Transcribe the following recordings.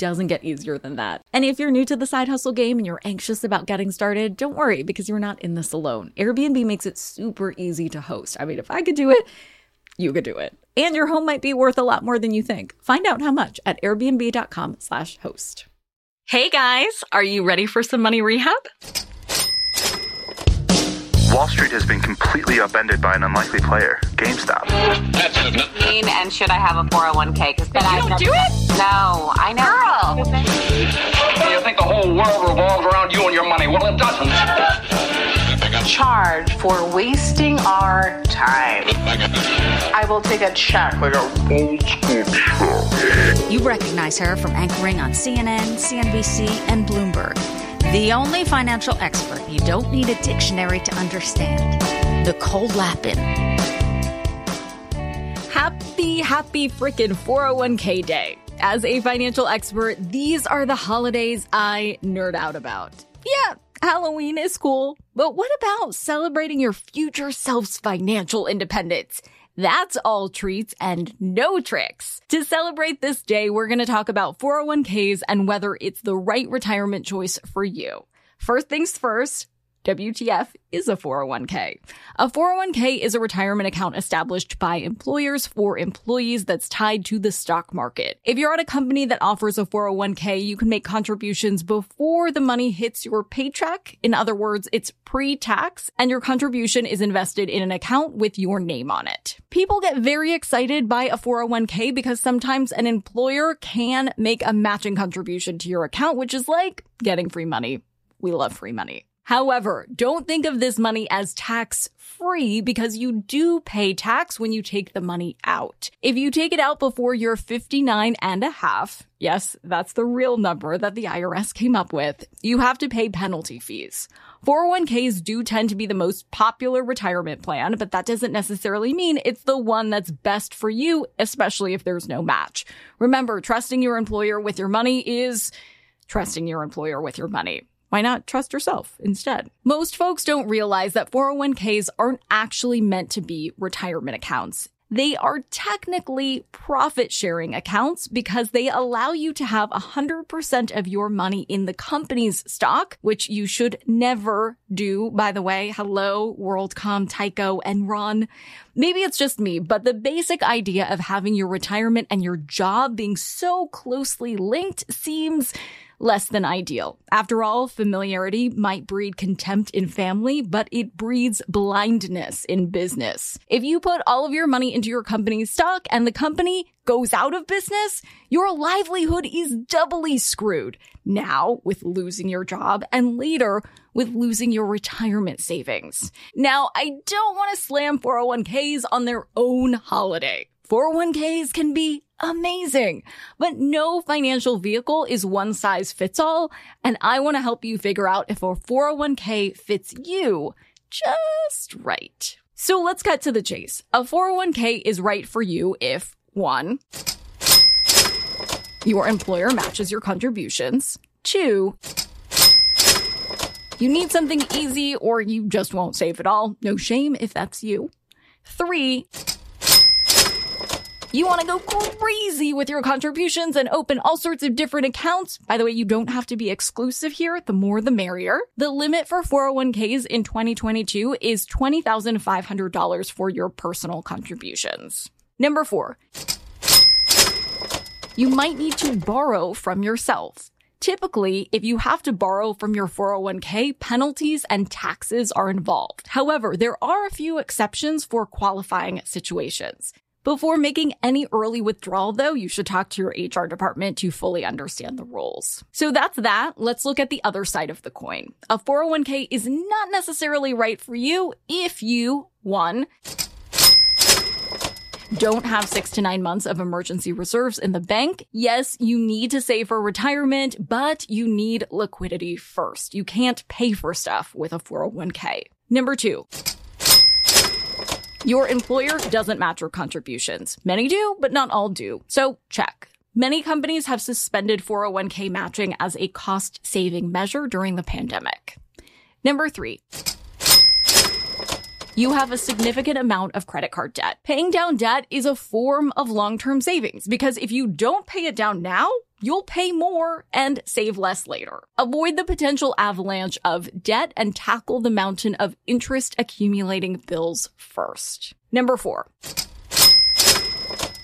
doesn't get easier than that. And if you're new to the side hustle game and you're anxious about getting started, don't worry because you're not in this alone. Airbnb makes it super easy to host. I mean, if I could do it, you could do it. And your home might be worth a lot more than you think. Find out how much at airbnb.com/host. Hey guys, are you ready for some money rehab? Wall Street has been completely upended by an unlikely player, GameStop. Mean and should I have a 401k? Because then You I don't never- do it? No, I know. You think the whole world revolves around you and your money? Well, it doesn't. charge for wasting our time. I will take a check. Like a fool. You recognize her from anchoring on CNN, CNBC, and Bloomberg. The only financial expert you don't need a dictionary to understand. Nicole Lapin. Happy, happy frickin' 401k day. As a financial expert, these are the holidays I nerd out about. Yeah, Halloween is cool, but what about celebrating your future self's financial independence? That's all treats and no tricks. To celebrate this day, we're going to talk about 401ks and whether it's the right retirement choice for you. First things first, WTF is a 401k. A 401k is a retirement account established by employers for employees that's tied to the stock market. If you're at a company that offers a 401k, you can make contributions before the money hits your paycheck. In other words, it's pre-tax and your contribution is invested in an account with your name on it. People get very excited by a 401k because sometimes an employer can make a matching contribution to your account, which is like getting free money. We love free money. However, don't think of this money as tax free because you do pay tax when you take the money out. If you take it out before you're 59 and a half, yes, that's the real number that the IRS came up with, you have to pay penalty fees. 401ks do tend to be the most popular retirement plan, but that doesn't necessarily mean it's the one that's best for you, especially if there's no match. Remember, trusting your employer with your money is trusting your employer with your money. Why not trust yourself instead? Most folks don't realize that 401ks aren't actually meant to be retirement accounts. They are technically profit sharing accounts because they allow you to have 100% of your money in the company's stock, which you should never do, by the way. Hello, WorldCom, Tyco, Enron. Maybe it's just me, but the basic idea of having your retirement and your job being so closely linked seems less than ideal. After all, familiarity might breed contempt in family, but it breeds blindness in business. If you put all of your money into your company's stock and the company goes out of business, your livelihood is doubly screwed. Now with losing your job and later with losing your retirement savings. Now, I don't want to slam 401ks on their own holiday. 401ks can be amazing, but no financial vehicle is one size fits all. And I want to help you figure out if a 401k fits you just right. So let's cut to the chase. A 401k is right for you if one, your employer matches your contributions. Two, you need something easy or you just won't save at all. No shame if that's you. Three, you want to go crazy with your contributions and open all sorts of different accounts. By the way, you don't have to be exclusive here. The more the merrier. The limit for 401ks in 2022 is $20,500 for your personal contributions. Number four, you might need to borrow from yourself. Typically, if you have to borrow from your 401k, penalties and taxes are involved. However, there are a few exceptions for qualifying situations. Before making any early withdrawal, though, you should talk to your HR department to fully understand the rules. So that's that. Let's look at the other side of the coin. A 401k is not necessarily right for you if you, one, don't have six to nine months of emergency reserves in the bank, yes, you need to save for retirement, but you need liquidity first. You can't pay for stuff with a 401k. Number two. Your employer doesn't match your contributions. Many do, but not all do. So check. Many companies have suspended 401k matching as a cost saving measure during the pandemic. Number three. You have a significant amount of credit card debt. Paying down debt is a form of long-term savings because if you don't pay it down now, you'll pay more and save less later. Avoid the potential avalanche of debt and tackle the mountain of interest accumulating bills first. Number four.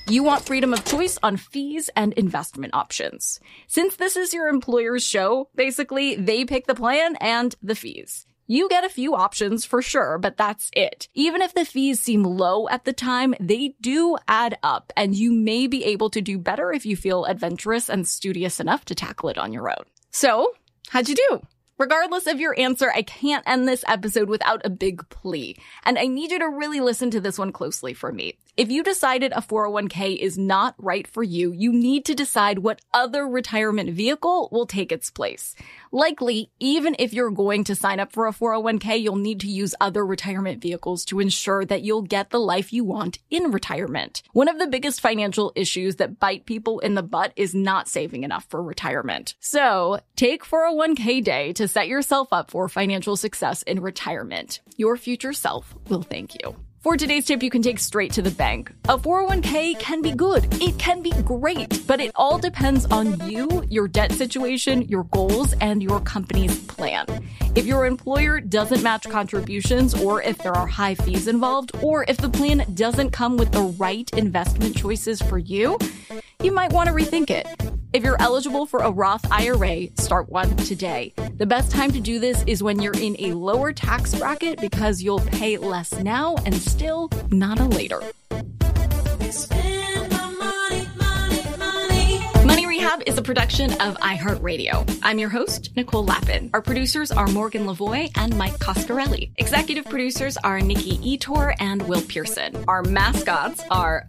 You want freedom of choice on fees and investment options. Since this is your employer's show, basically, they pick the plan and the fees. You get a few options for sure, but that's it. Even if the fees seem low at the time, they do add up and you may be able to do better if you feel adventurous and studious enough to tackle it on your own. So, how'd you do? Regardless of your answer, I can't end this episode without a big plea. And I need you to really listen to this one closely for me. If you decided a 401k is not right for you, you need to decide what other retirement vehicle will take its place. Likely, even if you're going to sign up for a 401k, you'll need to use other retirement vehicles to ensure that you'll get the life you want in retirement. One of the biggest financial issues that bite people in the butt is not saving enough for retirement. So take 401k day to set yourself up for financial success in retirement. Your future self will thank you. For today's tip, you can take straight to the bank. A 401k can be good. It can be great, but it all depends on you, your debt situation, your goals, and your company's plan. If your employer doesn't match contributions, or if there are high fees involved, or if the plan doesn't come with the right investment choices for you, you might want to rethink it. If you're eligible for a Roth IRA, start one today. The best time to do this is when you're in a lower tax bracket because you'll pay less now and still not a later. Money Rehab is a production of iHeartRadio. I'm your host, Nicole Lapin. Our producers are Morgan Lavoie and Mike Coscarelli. Executive producers are Nikki Ettore and Will Pearson. Our mascots are